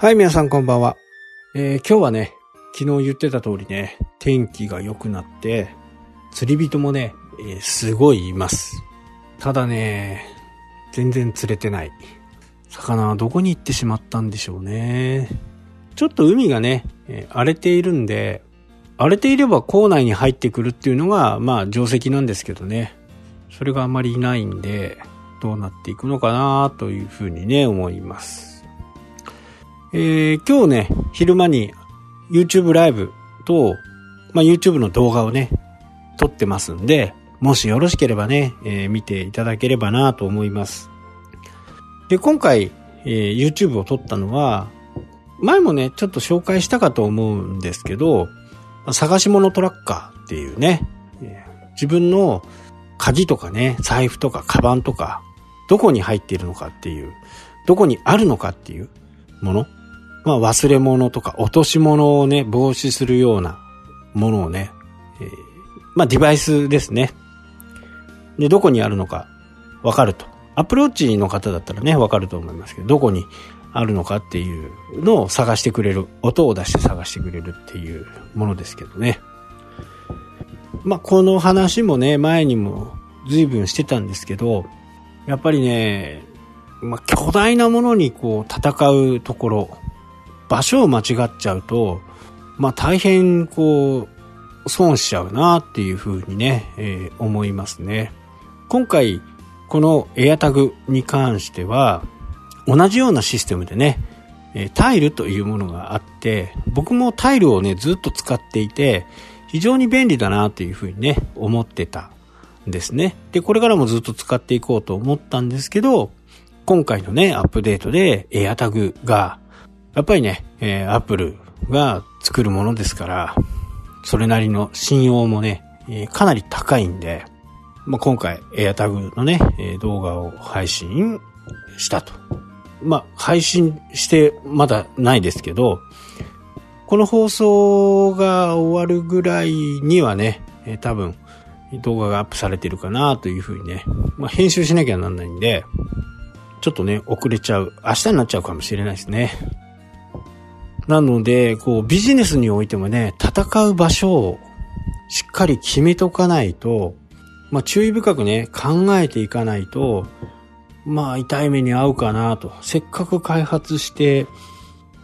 はい、皆さんこんばんは。えー、今日はね、昨日言ってた通りね、天気が良くなって、釣り人もね、えー、すごいいます。ただね、全然釣れてない。魚はどこに行ってしまったんでしょうね。ちょっと海がね、えー、荒れているんで、荒れていれば港内に入ってくるっていうのが、まあ定石なんですけどね。それがあまりいないんで、どうなっていくのかなというふうにね、思います。えー、今日ね、昼間に YouTube ライブと、まあ、YouTube の動画をね、撮ってますんで、もしよろしければね、えー、見ていただければなと思います。で、今回、えー、YouTube を撮ったのは、前もね、ちょっと紹介したかと思うんですけど、探し物トラッカーっていうね、自分の鍵とかね、財布とかカバンとか、どこに入っているのかっていう、どこにあるのかっていうもの。まあ忘れ物とか落とし物をね、防止するようなものをね、えー、まあデバイスですね。で、どこにあるのかわかると。アプローチの方だったらね、わかると思いますけど、どこにあるのかっていうのを探してくれる、音を出して探してくれるっていうものですけどね。まあ、この話もね、前にも随分してたんですけど、やっぱりね、まあ、巨大なものにこう戦うところ、場所を間違っちゃうと、まあ、大変こう、損しちゃうなっていうふうにね、えー、思いますね。今回、このエアタグに関しては、同じようなシステムでね、タイルというものがあって、僕もタイルをね、ずっと使っていて、非常に便利だなというふうにね、思ってたんですね。で、これからもずっと使っていこうと思ったんですけど、今回のね、アップデートでエアタグが、やっぱりね、えー、アップルが作るものですから、それなりの信用もね、えー、かなり高いんで、まあ、今回エアタグのねえ、動画を配信したと。まあ、配信してまだないですけど、この放送が終わるぐらいにはね、えー、多分動画がアップされてるかなというふうにね、まあ、編集しなきゃなんないんで、ちょっとね、遅れちゃう。明日になっちゃうかもしれないですね。なので、こう、ビジネスにおいてもね、戦う場所をしっかり決めとかないと、まあ、注意深くね、考えていかないと、まあ、痛い目に遭うかなと。せっかく開発して、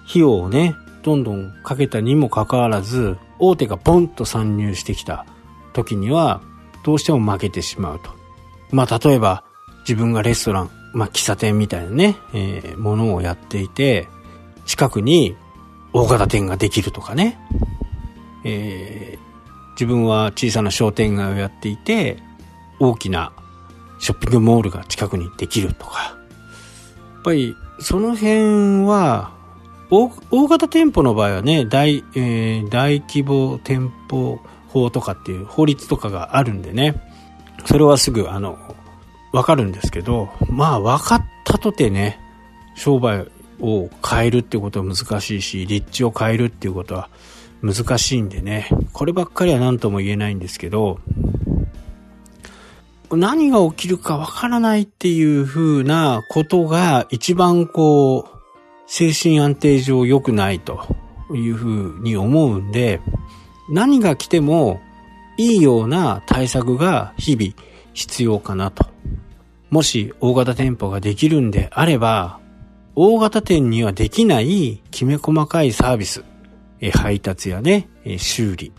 費用をね、どんどんかけたにもかかわらず、大手がポンと参入してきた時には、どうしても負けてしまうと。まあ、例えば、自分がレストラン、まあ、喫茶店みたいなね、えー、ものをやっていて、近くに大型店ができるとかね、えー、自分は小さな商店街をやっていて、大きなショッピングモールが近くにできるとか。やっぱり、その辺は、大大型店舗の場合はね、大、えー、大規模店舗法とかっていう法律とかがあるんでね、それはすぐ、あの、わかるんですけど、まあ、分かったとてね、商売を変えるっていうことは難しいし、立地を変えるっていうことは難しいんでね、こればっかりは何とも言えないんですけど、何が起きるかわからないっていう風なことが一番こう、精神安定上良くないという風に思うんで、何が来てもいいような対策が日々必要かなと。もし大型店舗ができるんであれば、大型店にはできないきめ細かいサービス、配達やね、修理、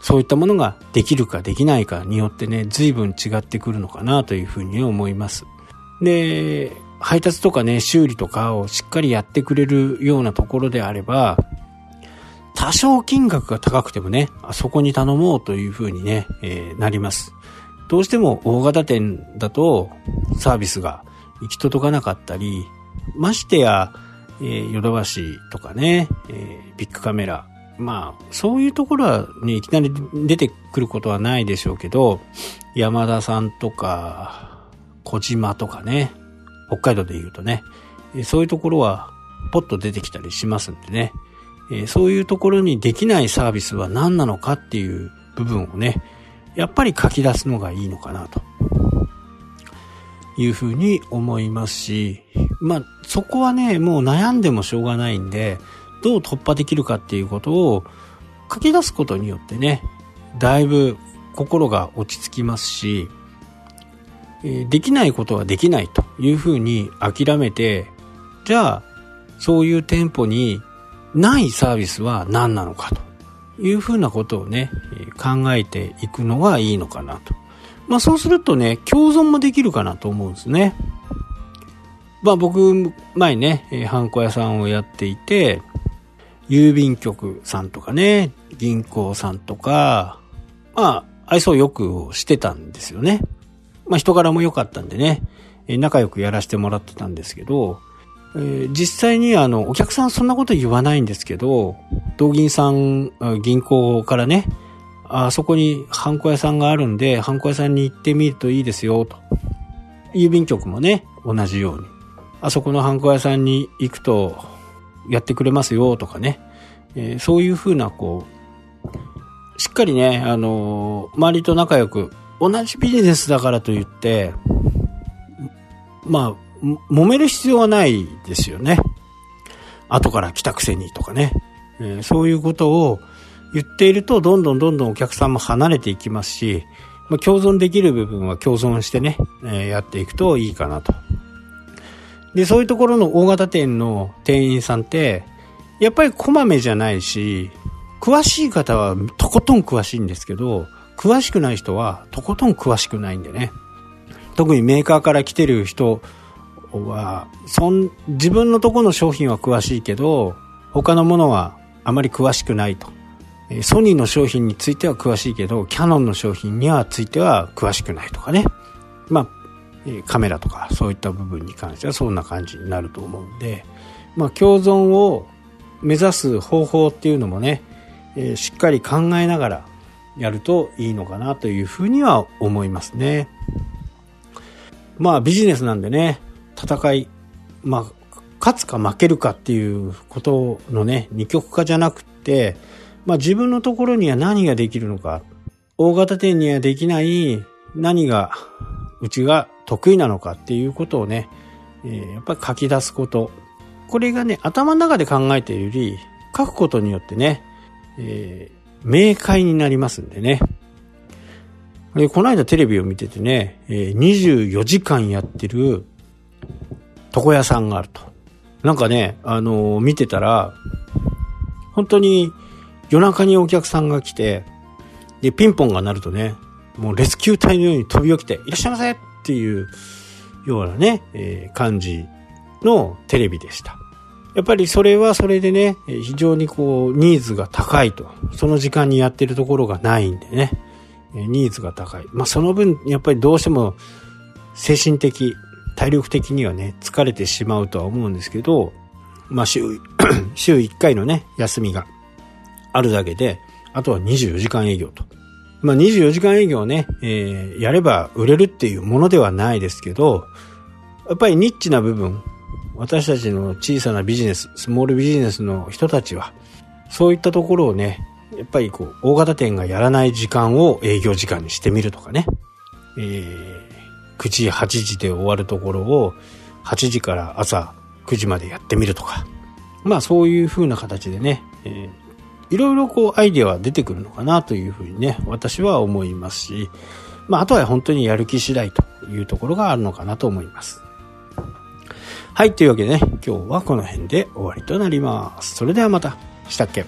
そういったものができるかできないかによってね、随分違ってくるのかなというふうに思います。で、配達とかね、修理とかをしっかりやってくれるようなところであれば、多少金額が高くてもね、あそこに頼もうというふうにね、えー、なります。どうしても大型店だとサービスが行き届かなかったり、ましてや、えー、ヨドバシとかね、えー、ビッグカメラ、まあ、そういうところはね、いきなり出てくることはないでしょうけど、山田さんとか、小島とかね、北海道で言うとね、そういうところはポッと出てきたりしますんでね、そういうところにできないサービスは何なのかっていう部分をね、やっぱり書き出すのがいいのかなというふうに思いますし、まあ、そこはね、もう悩んでもしょうがないんで、どう突破できるかっていうことを書き出すことによってね、だいぶ心が落ち着きますし、できないことはできないというふうに諦めて、じゃあ、そういう店舗にないサービスは何なのかというふうなことをね、考えていくのがいいのかなと。まあそうするとね、共存もできるかなと思うんですね。まあ僕、前ね、ハンコ屋さんをやっていて、郵便局さんとかね、銀行さんとか、まあ、愛想よくしてたんですよね。まあ人柄も良かったんでね、仲良くやらせてもらってたんですけど、えー、実際にあの、お客さんそんなこと言わないんですけど、道銀さん、銀行からね、あそこにハンコ屋さんがあるんで、ハンコ屋さんに行ってみるといいですよ、と。郵便局もね、同じように。あそこのハンコ屋さんに行くと、やってくれますよ、とかね。えー、そういうふうな、こう、しっかりね、あのー、周りと仲良く、同じビジネスだからと言って、まあ、揉める必要はないですよね。後から来たくせにとかね。えー、そういうことを言っていると、どんどんどんどんお客さんも離れていきますし、まあ、共存できる部分は共存してね、えー、やっていくといいかなと。で、そういうところの大型店の店員さんって、やっぱりこまめじゃないし、詳しい方はとことん詳しいんですけど、詳しくない人はとことん詳しくないんでね。特にメーカーから来てる人は、そん、自分のとこの商品は詳しいけど、他のものはあまり詳しくないと。ソニーの商品については詳しいけど、キャノンの商品にはついては詳しくないとかね。まあ、カメラとかそういった部分に関してはそんな感じになると思うんで、まあ、共存を目指す方法っていうのもね、え、しっかり考えながらやるといいのかなというふうには思いますね。まあビジネスなんでね、戦い、まあ、勝つか負けるかっていうことのね、二極化じゃなくて、まあ自分のところには何ができるのか、大型店にはできない何がうちが得意なのかっていうことをね、えー、やっぱり書き出すこと。これがね、頭の中で考えているより、書くことによってね、えー、明快になりますんでね。で、この間テレビを見ててね、えー、24時間やってる床屋さんがあると。なんかね、あのー、見てたら、本当に夜中にお客さんが来て、で、ピンポンが鳴るとね、もうレスキュー隊のように飛び起きて、いらっしゃいませっていうようなね、えー、感じのテレビでした。やっぱりそれはそれでね、非常にこう、ニーズが高いと。その時間にやってるところがないんでね、ニーズが高い。まあその分、やっぱりどうしても精神的、体力的にはね、疲れてしまうとは思うんですけど、まあ週、週1回のね、休みがあるだけで、あとは24時間営業と。まあ24時間営業ね、えー、やれば売れるっていうものではないですけど、やっぱりニッチな部分、私たちの小さなビジネス、スモールビジネスの人たちは、そういったところをね、やっぱりこう、大型店がやらない時間を営業時間にしてみるとかね。えー、9時、8時で終わるところを8時から朝9時までやってみるとか。まあそういう風な形でね、えー、いろいろこうアイデアは出てくるのかなというふうにね、私は思いますし、まああとは本当にやる気次第というところがあるのかなと思います。はい、というわけでね、今日はこの辺で終わりとなります。それではまた。したっけ？